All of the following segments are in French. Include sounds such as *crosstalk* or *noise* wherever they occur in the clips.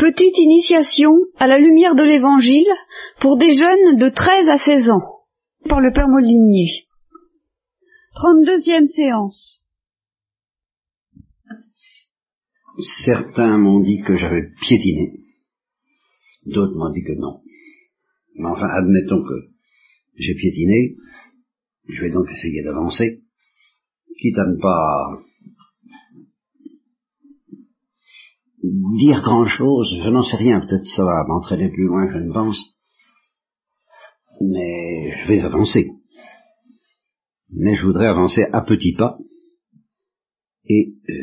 Petite initiation à la lumière de l'Évangile pour des jeunes de 13 à 16 ans, par le Père Molinier. 32e séance. Certains m'ont dit que j'avais piétiné, d'autres m'ont dit que non. Mais enfin, admettons que j'ai piétiné, je vais donc essayer d'avancer, quitte à ne pas dire grand-chose, je n'en sais rien, peut-être ça va m'entraîner plus loin, je ne pense, mais je vais avancer. Mais je voudrais avancer à petits pas, et euh,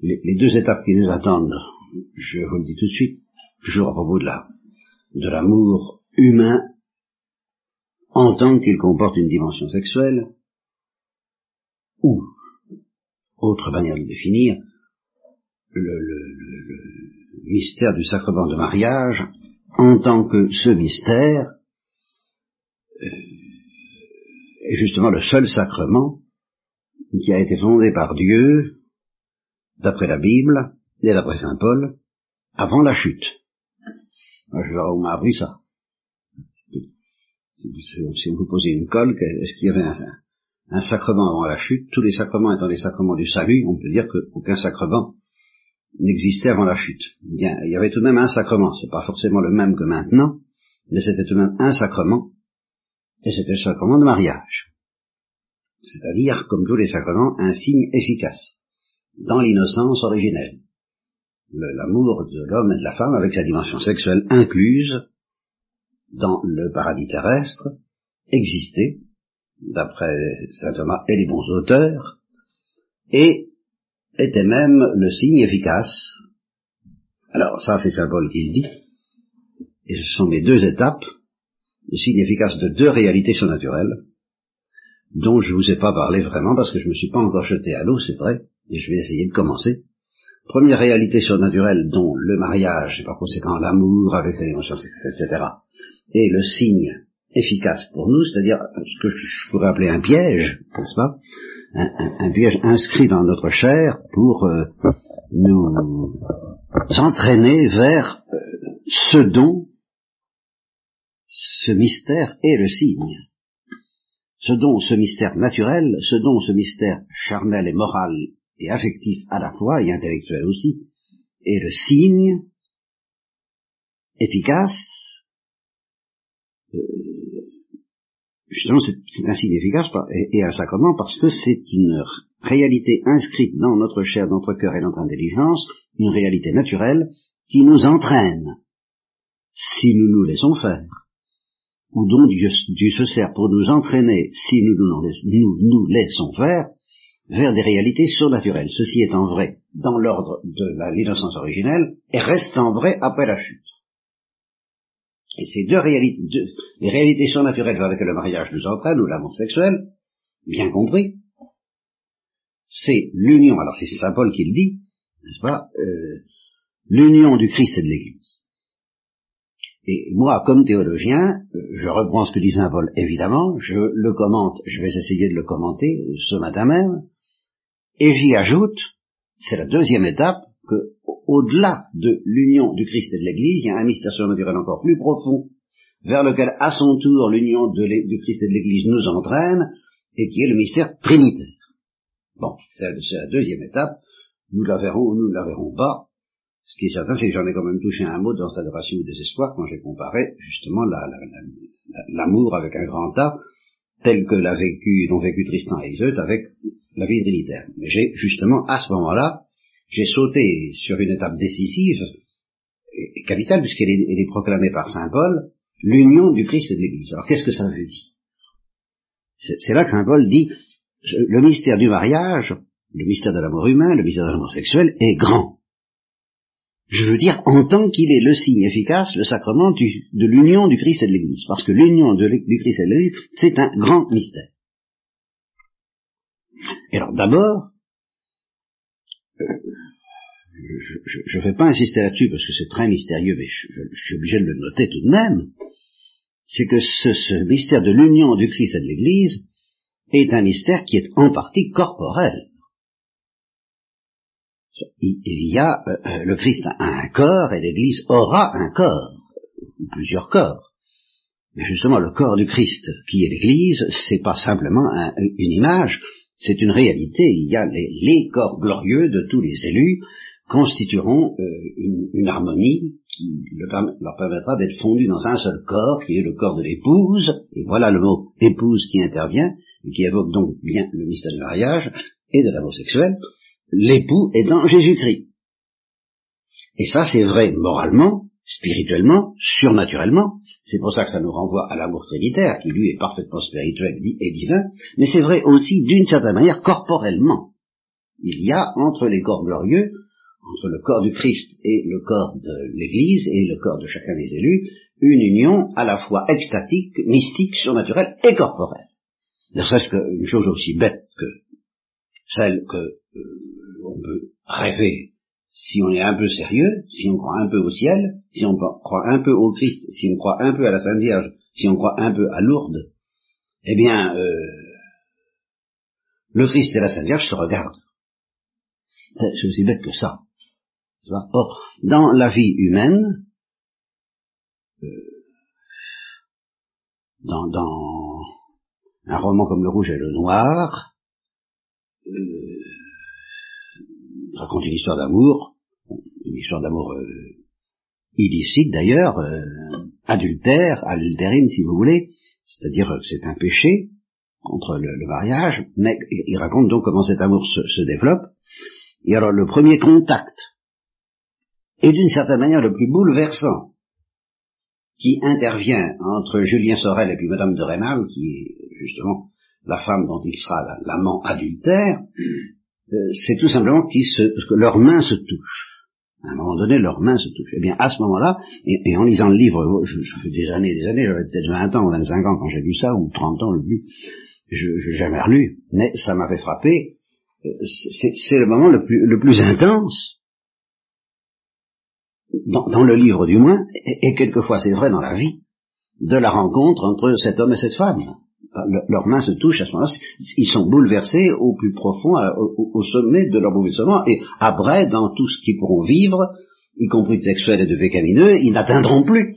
les, deux étapes qui nous attendent, je vous le dis tout de suite, toujours à propos de la de l'amour humain en tant qu'il comporte une dimension sexuelle, ou, autre manière de définir, le, le, le, mystère du sacrement de mariage en tant que ce mystère euh, est justement le seul sacrement qui a été fondé par Dieu, d'après la Bible et d'après Saint Paul, avant la chute. Où m'a appris ça. Si on vous posait une colle, est-ce qu'il y avait un, un, sacrement avant la chute? Tous les sacrements étant les sacrements du salut, on peut dire qu'aucun sacrement n'existait avant la chute. Bien, il y avait tout de même un sacrement, c'est pas forcément le même que maintenant, mais c'était tout de même un sacrement, et c'était le sacrement de mariage. C'est-à-dire, comme tous les sacrements, un signe efficace, dans l'innocence originelle. L'amour de l'homme et de la femme avec sa dimension sexuelle incluse dans le paradis terrestre existait, d'après saint Thomas et les bons auteurs, et était même le signe efficace. Alors ça c'est Saint Paul qui le dit, et ce sont mes deux étapes, le signe efficace de deux réalités surnaturelles, dont je ne vous ai pas parlé vraiment parce que je ne me suis pas encore jeté à l'eau, c'est vrai, et je vais essayer de commencer. Première réalité surnaturelle dont le mariage, et par conséquent l'amour avec les émotions, etc., est le signe efficace pour nous, c'est-à-dire ce que je pourrais appeler un piège, n'est-ce pas? Un, piège inscrit dans notre chair pour euh, nous entraîner vers euh, ce don, ce mystère est le signe. Ce don, ce mystère naturel, ce don, ce mystère charnel et moral et affectif à la fois et intellectuel aussi, est le signe efficace euh, justement, c'est signe efficace et, un sacrement parce que c'est une réalité inscrite dans notre chair, notre cœur et notre intelligence, une réalité naturelle qui nous entraîne, si nous nous laissons faire, ou dont Dieu, se sert pour nous entraîner, si nous nous, nous laissons faire, vers des réalités surnaturelles. Ceci étant vrai dans l'ordre de l'innocence originelle et restant vrai après la chute. Et ces deux réalités, les réalités surnaturelles vers lesquelles le mariage nous entraîne, ou l'amour sexuel, bien compris, c'est l'union, alors c'est Saint Paul qui le dit, n'est-ce pas, euh, l'union du Christ et de l'Église. Et moi, comme théologien, euh, je reprends ce que dit Saint Paul, évidemment, je le commente, je vais essayer de le commenter ce matin même, et j'y ajoute, c'est la deuxième étape, que au-delà de l'union du Christ et de l'Église, il y a un mystère surnaturel encore plus profond, vers lequel à son tour l'union du Christ et de l'Église nous entraîne, et qui est le mystère trinitaire. Bon, c'est la deuxième étape, nous la verrons ou nous ne la verrons pas. Ce qui est certain, c'est que j'en ai quand même touché un mot dans adoration ou désespoir quand j'ai comparé justement l'amour avec un grand A, tel que l'a vécu, l'ont vécu Tristan et Iseut avec la vie trinitaire. Mais j'ai justement à ce moment-là j'ai sauté sur une étape décisive et capitale, puisqu'elle est, proclamée par Saint Paul, l'union du Christ et de l'Église. Alors qu'est-ce que ça veut dire C'est là que Saint Paul dit, le mystère du mariage, le mystère de l'amour humain, le mystère de l'amour sexuel est grand. Je veux dire, en tant qu'il est le signe efficace, le sacrement de l'union du Christ et de l'Église. Parce que l'union du Christ et de l'Église, c'est un grand mystère. Et alors d'abord, je ne vais pas insister là-dessus parce que c'est très mystérieux, mais je, suis obligé de le noter tout de même, c'est que ce, mystère de l'union du Christ et de l'Église est un mystère qui est en partie corporel. Il, y a, euh, euh, le Christ a un corps et l'Église aura un corps, ou plusieurs corps. Mais justement, le corps du Christ, qui est l'Église, c'est pas simplement une image, c'est une réalité. Il y a les, corps glorieux de tous les élus constitueront euh, une, harmonie qui leur permettra d'être fondus dans un seul corps, qui est le corps de l'épouse. Et voilà le mot épouse qui intervient, et qui évoque donc bien le mystère du mariage et de l'amour sexuel l'époux étant Jésus-Christ. Et ça, c'est vrai moralement, spirituellement, surnaturellement. C'est pour ça que ça nous renvoie à l'amour trinitaire, qui lui est parfaitement spirituel et divin, mais c'est vrai aussi d'une certaine manière corporellement. Il y a entre les corps glorieux, entre le corps du Christ et le corps de l'Église et le corps de chacun des élus, une union à la fois extatique, mystique, surnaturelle et corporelle. Ne serait-ce qu'une chose aussi bête que celle que euh, on peut rêver si on est un peu sérieux, si on croit un peu au ciel, si on croit un peu au Christ, si on croit un peu à la Sainte Vierge, si on croit un peu à Lourdes, eh bien, euh, le Christ et la Sainte Vierge se regardent. C'est aussi bête que ça. Or, dans la vie humaine, euh, dans, dans, un roman comme Le Rouge et le Noir, euh, raconte une histoire d'amour, une histoire d'amour euh, illicite d'ailleurs, euh, adultère, adultérine si vous voulez, c'est-à-dire que c'est un péché contre le, mariage, mais il raconte donc comment cet amour se, développe. Et alors le premier contact est d'une certaine manière le plus bouleversant qui intervient entre Julien Sorel et puis Madame de Rémal, qui est justement la femme dont il sera l'amant adultère, *clears throat* euh, c'est tout simplement que leurs mains se touchent. À un moment donné, leurs mains se touchent. Eh bien, à ce moment-là, et, en lisant le livre, je, je fais des années, des années, j'avais peut-être 20 ans ou 25 ans quand j'ai lu ça, ou 30 ans lu, je n'ai jamais relu, mais ça m'avait frappé. Euh, c'est le moment le plus, le plus intense, dans, dans, le livre du moins, et quelquefois c'est vrai dans la vie, de la rencontre entre cet homme et cette femme leurs mains se touchent à ce moment-là, ils sont bouleversés au plus profond, au, sommet de leur bouleversement, et après, dans tout ce qu'ils pourront vivre, y compris de sexuel et de fécamineux, ils n'atteindront plus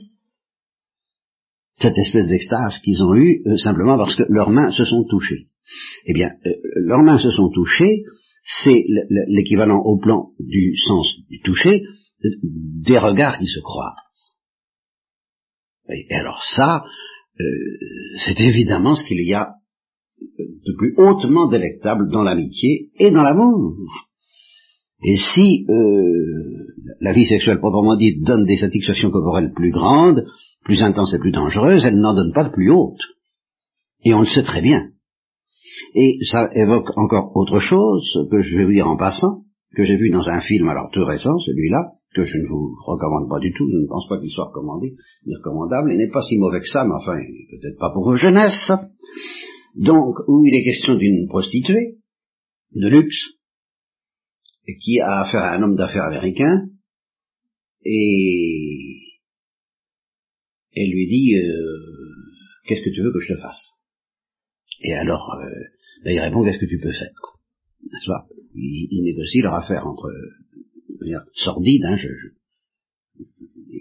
cette espèce d'extase qu'ils ont eue euh, simplement parce que leurs mains se sont touchées. Eh bien, euh, leurs mains se sont touchées, c'est l'équivalent au plan du sens du toucher des regards qui se croisent. Et alors ça, euh, c'est évidemment ce qu'il y a de plus hautement délectable dans l'amitié et dans l'amour. Et si euh, la vie sexuelle proprement dite donne des satisfactions corporelles plus grandes, plus intenses et plus dangereuses, elle n'en donne pas de plus hautes. Et on le sait très bien. Et ça évoque encore autre chose que je vais vous dire en passant, que j'ai vu dans un film alors tout récent, celui-là, que je ne vous recommande pas du tout, je ne pense pas qu'il soit recommandé, ni recommandable, il n'est pas si mauvais que ça, mais enfin, peut-être pas pour vos jeunesses. Donc, où il est question d'une prostituée, de luxe, qui a affaire à un homme d'affaires américain, et elle lui dit, euh, qu'est-ce que tu veux que je te fasse? Et alors, euh, ben, il répond, qu'est-ce que tu peux faire? Il, il négocie leur affaire entre sordide, hein,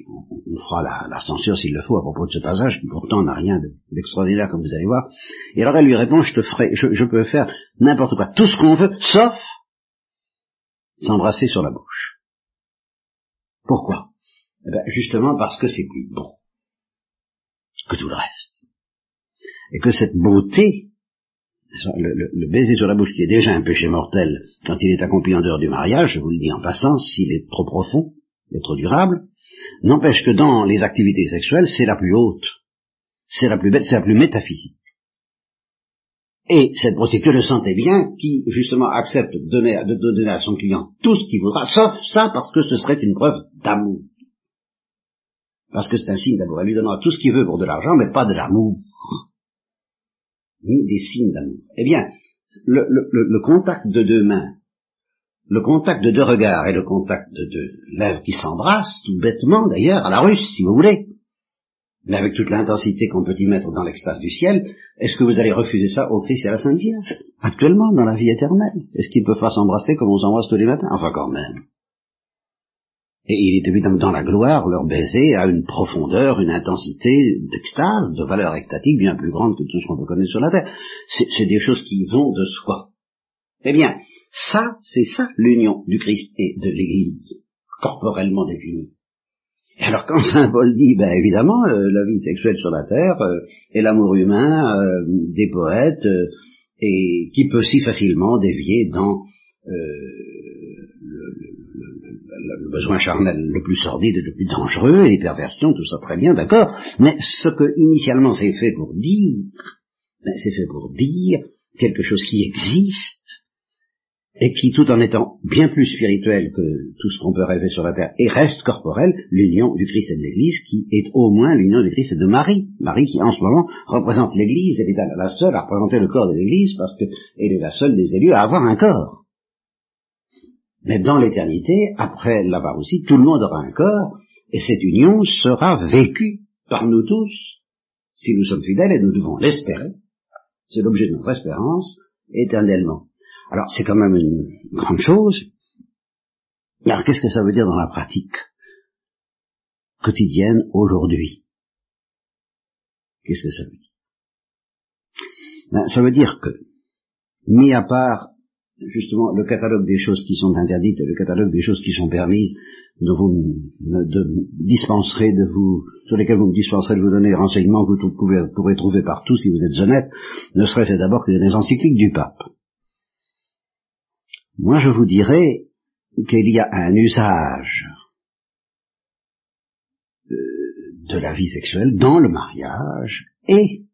on, fera la, censure s'il le faut à propos de ce passage, qui pourtant n'a rien d'extraordinaire, comme vous allez voir. Et alors elle lui répond, je te ferai, je, peux faire n'importe quoi, tout ce qu'on veut, sauf s'embrasser sur la bouche. Pourquoi? Eh bien, Justement parce que c'est plus bon que tout le reste. Et que cette beauté le, baiser sur la bouche qui est déjà un péché mortel quand il est accompli en dehors du mariage, je vous le dis en passant, s'il est trop profond et trop durable, n'empêche que dans les activités sexuelles, c'est la plus haute, c'est la plus belle, c'est la plus métaphysique. Et cette prostituée le sentait bien, qui justement accepte de donner, de donner à son client tout ce qu'il voudra, sauf ça parce que ce serait une preuve d'amour. Parce que c'est un signe d'amour. Elle lui donnera tout ce qu'il veut pour de l'argent, mais pas de l'amour ni des signes d'amour. Eh bien, le, contact de deux mains, le contact de deux regards et le contact de deux lèvres qui s'embrassent, tout bêtement d'ailleurs, à la russe, si vous voulez, mais avec toute l'intensité qu'on peut y mettre dans l'extase du ciel, est-ce que vous allez refuser ça au Christ et à la Sainte Vierge? Actuellement, dans la vie éternelle. Est-ce qu'ils peuvent pas s'embrasser comme on s'embrasse tous les matins? Enfin, quand même. Et il est évident que dans la gloire, leur baiser a une profondeur, une intensité d'extase, de valeur extatique bien plus grande que tout ce qu'on peut connaître sur la terre. C'est des choses qui vont de soi. Eh bien, ça, c'est ça l'union du Christ et de l'Église, corporellement définie. Et alors quand Saint Paul dit, ben évidemment, euh, la vie sexuelle sur la terre euh, et l'amour humain euh, des poètes, et qui peut si facilement dévier dans le, besoin charnel le plus sordide et le plus dangereux, les perversions, tout ça très bien, d'accord, mais ce que initialement c'est fait pour dire, ben, c'est fait pour dire quelque chose qui existe, et qui, tout en étant bien plus spirituel que tout ce qu'on peut rêver sur la terre, et reste corporel, l'union du Christ et de l'Église, qui est au moins l'union du Christ et de Marie. Marie qui, en ce moment, représente l'Église, elle est la seule à représenter le corps de l'Église, parce qu'elle est la seule des élus à avoir un corps. Mais dans l'éternité, après l'avoir aussi, tout le monde aura un corps, et cette union sera vécue par nous tous, si nous sommes fidèles, et nous devons l'espérer. C'est l'objet de notre espérance, éternellement. Alors c'est quand même une grande chose. Alors qu'est-ce que ça veut dire dans la pratique quotidienne aujourd'hui? Qu'est-ce que ça veut dire? Ben, Ça veut dire que, mis à part justement le catalogue des choses qui sont interdites et le catalogue des choses qui sont permises, vous me de vous, sur lesquels vous me dispenserez de vous donner des renseignements que vous pourrez trouver partout si vous êtes honnête, ne serait-ce d'abord que des encycliques du pape. Moi, je vous dirais qu'il y a un usage euh, de la vie sexuelle dans le mariage et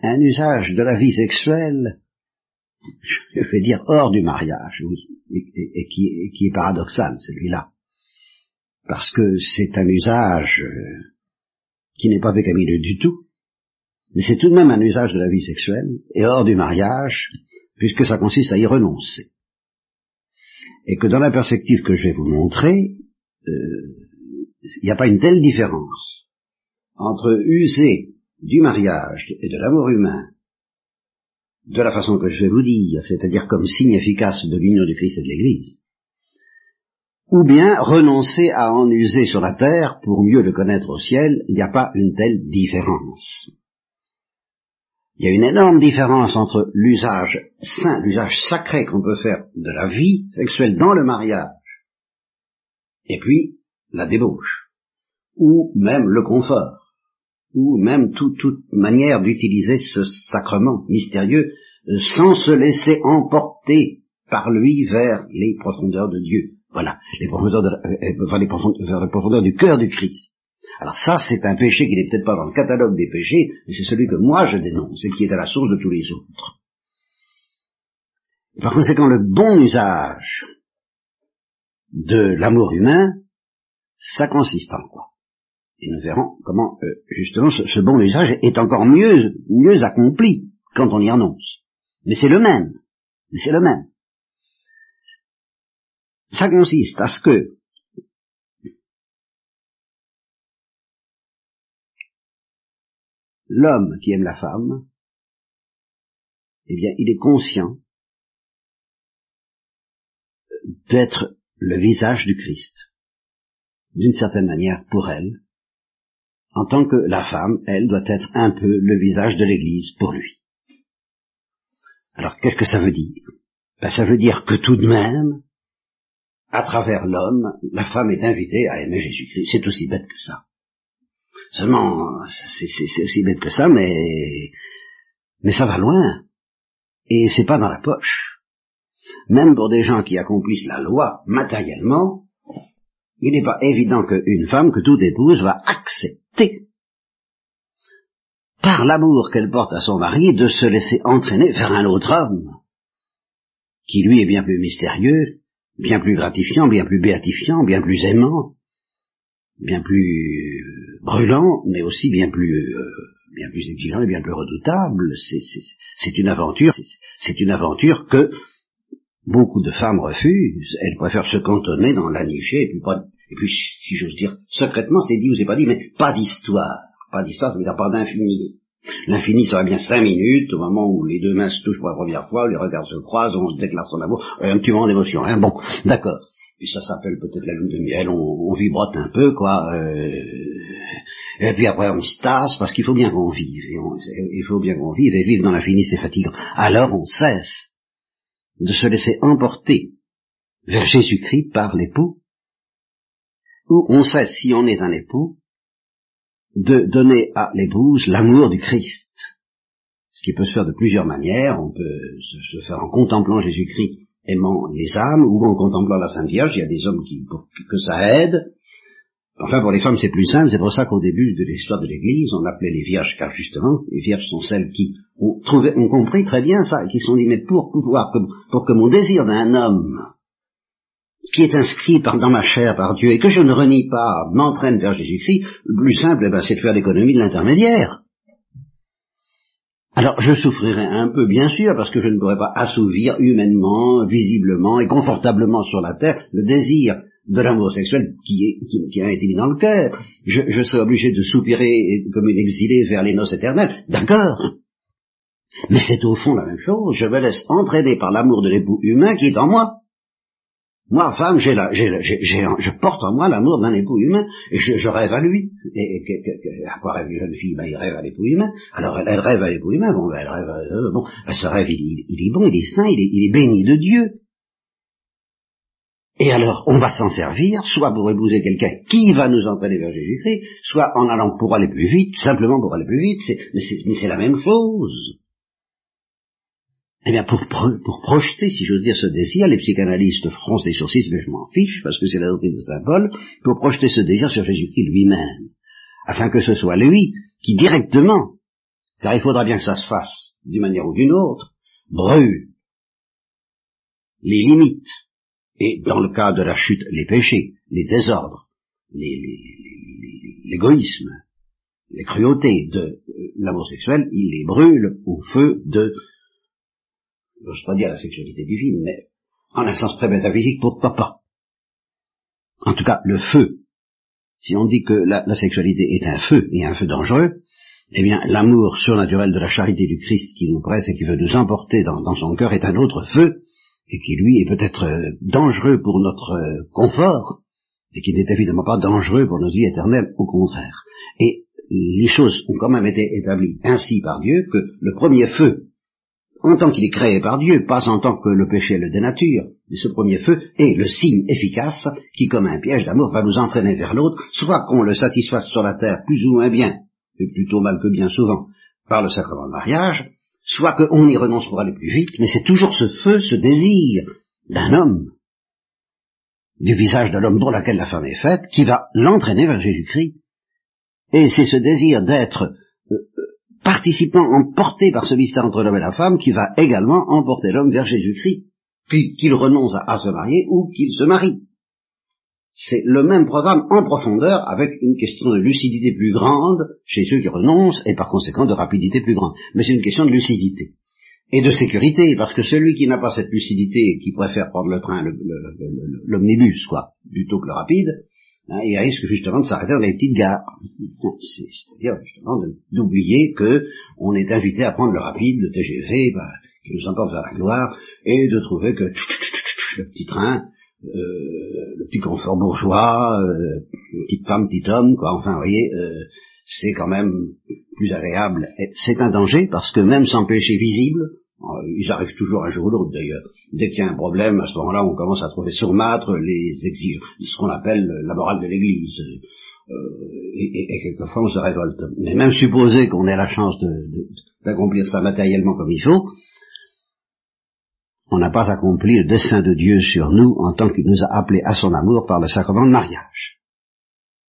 un usage de la vie sexuelle, je vais dire hors du mariage, oui, et, qui, est paradoxal, celui-là. Parce que c'est un usage euh, qui n'est pas pécamileux du tout, mais c'est tout de même un usage de la vie sexuelle, et hors du mariage, puisque ça consiste à y renoncer et que dans la perspective que je vais vous montrer, euh, il n'y a pas une telle différence entre user du mariage et de l'amour humain de la façon que je vais vous dire, c'est-à-dire comme signe efficace de l'union du Christ et de l'Église, ou bien renoncer à en user sur la terre pour mieux le connaître au ciel, il n'y a pas une telle différence. Il y a une énorme différence entre l'usage saint, l'usage sacré qu'on peut faire de la vie sexuelle dans le mariage, et puis la débauche, ou même le confort, ou même toute manière d'utiliser ce sacrement mystérieux euh, sans se laisser emporter par lui vers les profondeurs de Dieu. Voilà, les profondeurs, de, euh, les profondeurs, vers les profondeurs du cœur du Christ. Alors ça, c'est un péché qui n'est peut-être pas dans le catalogue des péchés, mais c'est celui que moi je dénonce et qui est à la source de tous les autres. par conséquent, le bon usage de l'amour humain, ça consiste en quoi? Et nous verrons comment, euh, justement, ce, bon usage est encore mieux, mieux accompli quand on y annonce. Mais c'est le même. C'est le même. Ça consiste à ce que l'homme qui aime la femme, eh bien, il est conscient d'être le visage du Christ, d'une certaine manière pour elle, en tant que la femme, elle doit être un peu le visage de l'Église pour lui. Alors, qu'est-ce que ça veut dire? Ben, Ça veut dire que tout de même, à travers l'homme, la femme est invitée à aimer Jésus-Christ. C'est aussi bête que ça. Seulement, c'est aussi bête que ça, mais, mais ça va loin. Et c'est pas dans la poche. Même pour des gens qui accomplissent la loi matériellement, il n'est pas évident qu'une femme, que toute épouse, va accepter, par l'amour qu'elle porte à son mari, de se laisser entraîner vers un autre homme, qui lui est bien plus mystérieux, bien plus gratifiant, bien plus béatifiant, bien plus aimant, bien plus brûlant, mais aussi bien plus euh, bien plus exigeant et bien plus redoutable. C'est une aventure, c'est une aventure que beaucoup de femmes refusent. Elles préfèrent se cantonner dans la nichée et puis et puis si j'ose dire secrètement, c'est dit ou c'est pas dit, mais pas d'histoire, pas d'histoire, ça veut dire pas d'infini. L'infini serait bien cinq minutes, au moment où les deux mains se touchent pour la première fois, les regards se croisent, on se déclare son amour, un petit moment d'émotion, hein, bon, d'accord. Puis ça s'appelle peut-être la lune de miel, on, vibrote un peu, quoi, euh, et puis après on se tasse, parce qu'il faut bien qu'on vive, et il faut bien qu'on vive, et vivre dans l'infini c'est fatigant. Alors on cesse de se laisser emporter vers Jésus-Christ par l'époux, ou on cesse, si on est un époux, de donner à l'épouse l'amour du Christ. Ce qui peut se faire de plusieurs manières. On peut se faire en contemplant Jésus-Christ aimant les âmes, ou en contemplant la Sainte Vierge. Il y a des hommes qui, pour que ça aide. Enfin, pour les femmes, c'est plus simple. C'est pour ça qu'au début de l'histoire de l'Église, on appelait les vierges, car justement, les vierges sont celles qui ont, compris très bien ça, et qui sont dit, mais pour pouvoir, pour que mon désir d'un homme qui est inscrit par, dans ma chair par Dieu et que je ne renie pas, m'entraîne vers Jésus-Christ, le plus simple, eh ben, c'est de faire l'économie de l'intermédiaire. Alors, je souffrirai un peu, bien sûr, parce que je ne pourrais pas assouvir humainement, visiblement et confortablement sur la terre le désir de l'amour sexuel qui, est, qui, a été mis dans le cœur. Je, je serai obligé de soupirer comme une exilée vers les noces éternelles. D'accord. Mais c'est au fond la même chose. Je me laisse entraîner par l'amour de l'époux humain qui est en moi. Moi, femme, j'ai la, j'ai, j'ai, je porte en moi l'amour d'un époux humain, et je, rêve à lui. Et, à quoi rêve une jeune fille? Ben, il rêve à l'époux humain. Alors, elle, rêve à l'époux humain. Bon, ben, elle rêve à, euh, bon, ce rêve, il, il, est bon, il est saint, il est, il est béni de Dieu. Et alors, on va s'en servir, soit pour épouser quelqu'un qui va nous entraîner vers Jésus-Christ, soit en allant pour aller plus vite, simplement pour aller plus vite, mais c'est la même chose. Eh bien, pour, pour projeter, si j'ose dire, ce désir, les psychanalystes froncent les sourcils, mais je m'en fiche, parce que c'est la doctrine de Saint Paul, pour projeter ce désir sur Jésus-Christ lui-même, afin que ce soit lui qui directement, car il faudra bien que ça se fasse d'une manière ou d'une autre, brûle les limites, et dans le cas de la chute, les péchés, les désordres, l'égoïsme, les, les cruautés de euh, l'amour sexuel, il les brûle au feu de j'ose pas dire la sexualité divine, mais en un sens très métaphysique, pourquoi pas? En tout cas, le feu, si on dit que la, sexualité est un feu, et un feu dangereux, eh bien, l'amour surnaturel de la charité du Christ qui nous presse et qui veut nous emporter dans, son cœur est un autre feu, et qui, lui, est peut-être euh, dangereux pour notre euh, confort, et qui n'est évidemment pas dangereux pour nos vies éternelles, au contraire. Et les choses ont quand même été établies ainsi par Dieu que le premier feu en tant qu'il est créé par Dieu, pas en tant que le péché le dénature. Et ce premier feu est le signe efficace qui, comme un piège d'amour, va nous entraîner vers l'autre, soit qu'on le satisfasse sur la terre plus ou moins bien, et plutôt mal que bien souvent, par le sacrement de mariage, soit qu'on y renonce pour aller plus vite, mais c'est toujours ce feu, ce désir d'un homme, du visage de l'homme dont laquelle la femme est faite, qui va l'entraîner vers Jésus-Christ. Et c'est ce désir d'être participant, emporté par ce mystère entre l'homme et la femme, qui va également emporter l'homme vers Jésus-Christ, qu'il renonce à, se marier ou qu'il se marie. C'est le même programme en profondeur avec une question de lucidité plus grande chez ceux qui renoncent et par conséquent de rapidité plus grande. Mais c'est une question de lucidité et de sécurité, parce que celui qui n'a pas cette lucidité et qui préfère prendre le train, l'omnibus, quoi, plutôt que le rapide, Hein, il risque justement de s'arrêter dans les petites gares. *laughs* C'est-à-dire justement d'oublier que on est invité à prendre le rapide, le TGV, bah, qui nous emporte vers la gloire, et de trouver que le petit train, euh, le petit confort bourgeois, euh, petite femme, petit homme, quoi, enfin, vous voyez, euh, c'est quand même plus agréable. C'est un danger parce que même sans péché visible, ils arrivent toujours un jour ou l'autre d'ailleurs. Dès qu'il y a un problème, à ce moment-là, on commence à trouver surmâtre les exigences, ce qu'on appelle la morale de l'Église. Euh, et, et, quelquefois on se révolte. Mais même supposer qu'on ait la chance d'accomplir ça matériellement comme il faut, on n'a pas accompli le dessein de Dieu sur nous en tant qu'il nous a appelés à son amour par le sacrement de mariage.